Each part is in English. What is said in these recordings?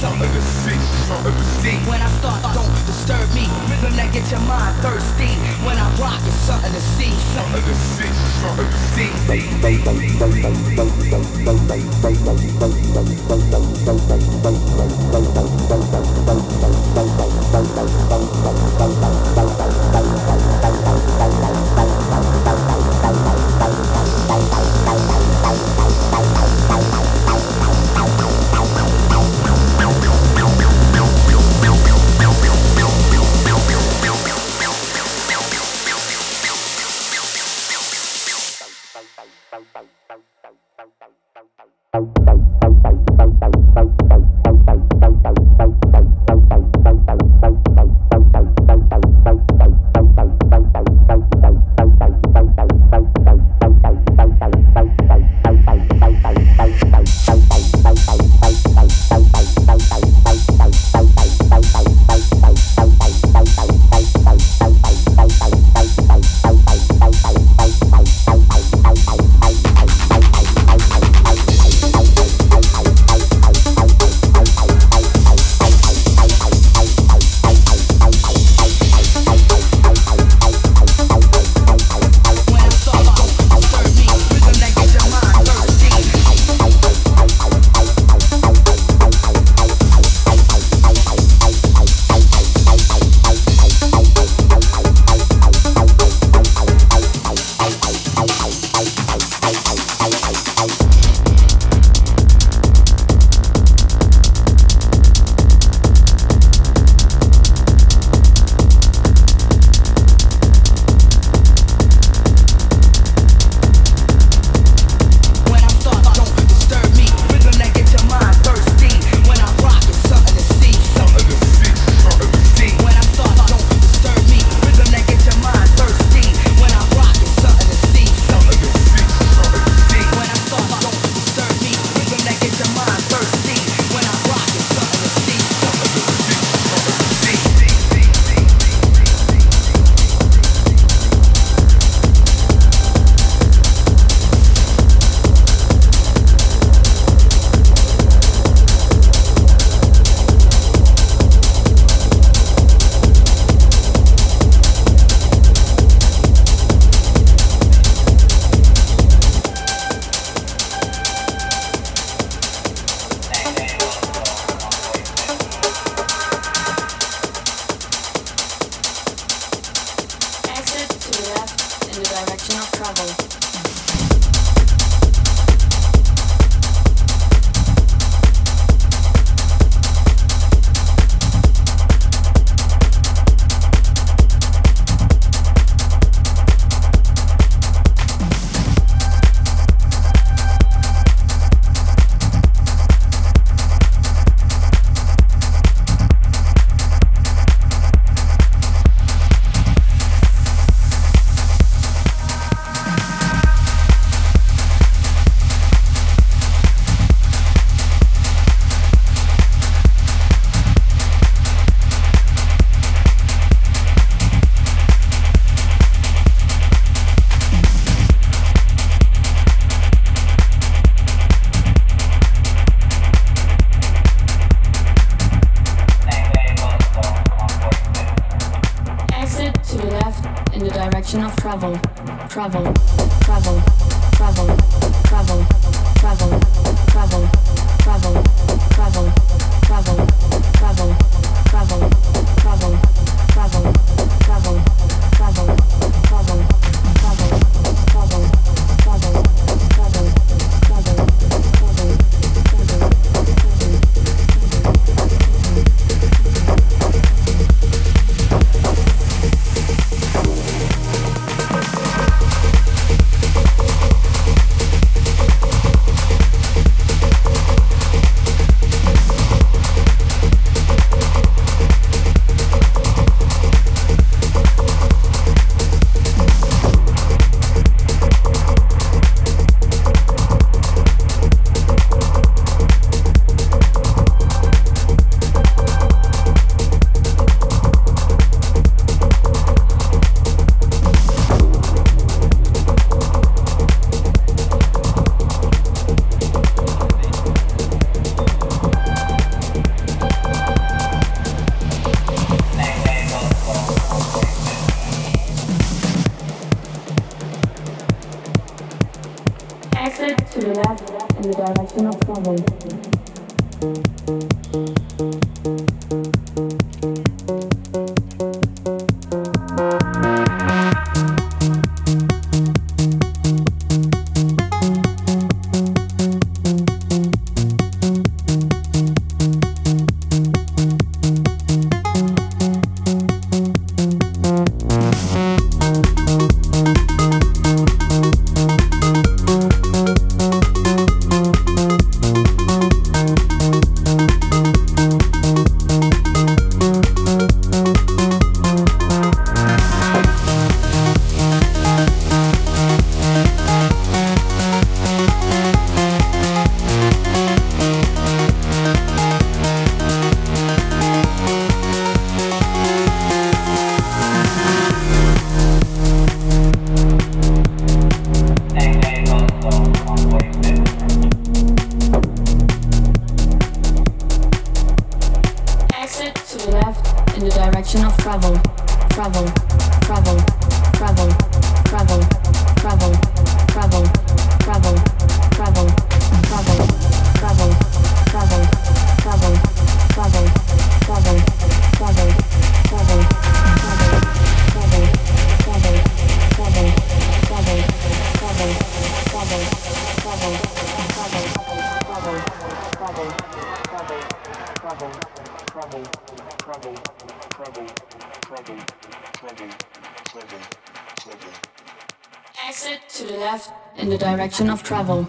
some of the to see, of to see. When I start, don't disturb me. Rhythm that gets your mind thirsty. When I rock, it's something to see. Something to see, something to to see. trouble, trouble. Direction of travel.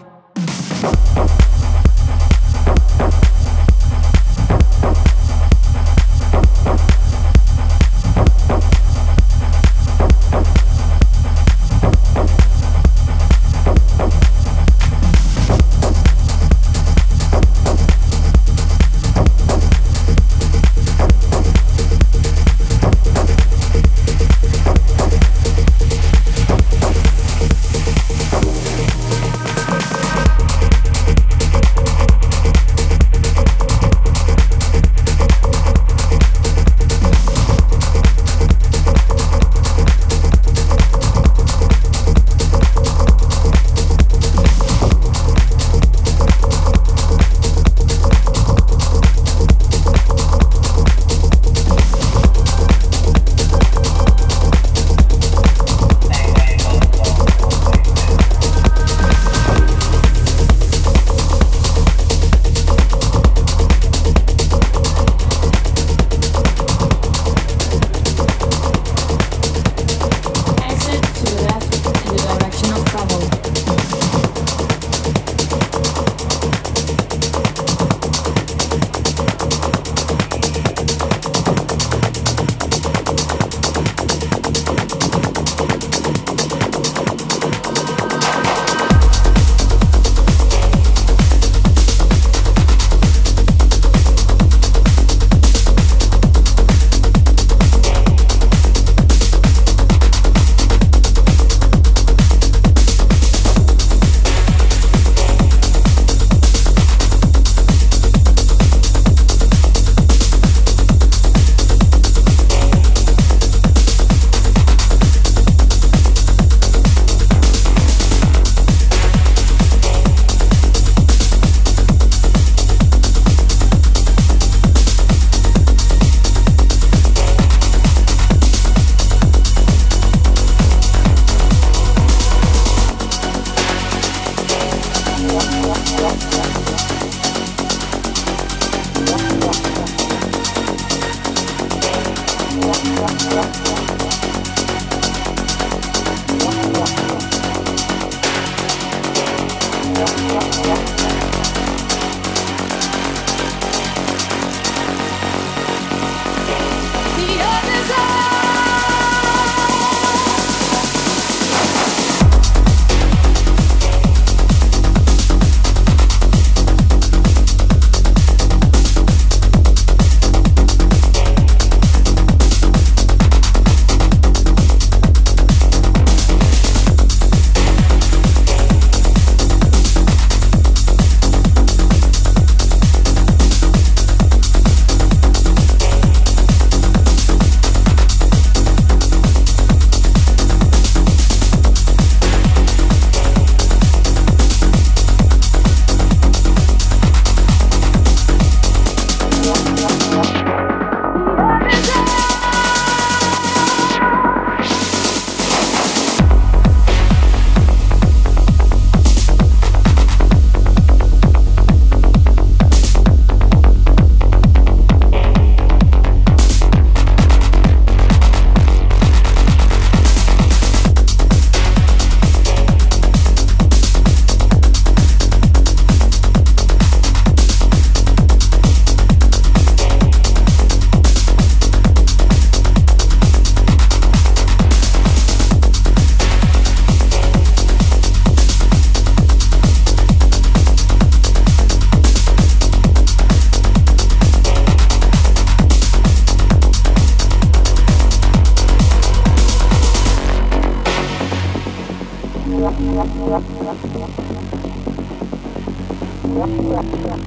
Thank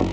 you.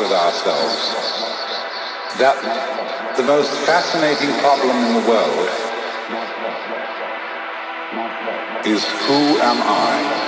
with ourselves that the most fascinating problem in the world is who am I?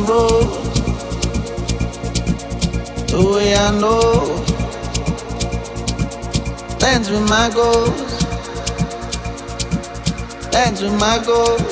Road. The way I know. Dance with my goals, Dance with my ghost.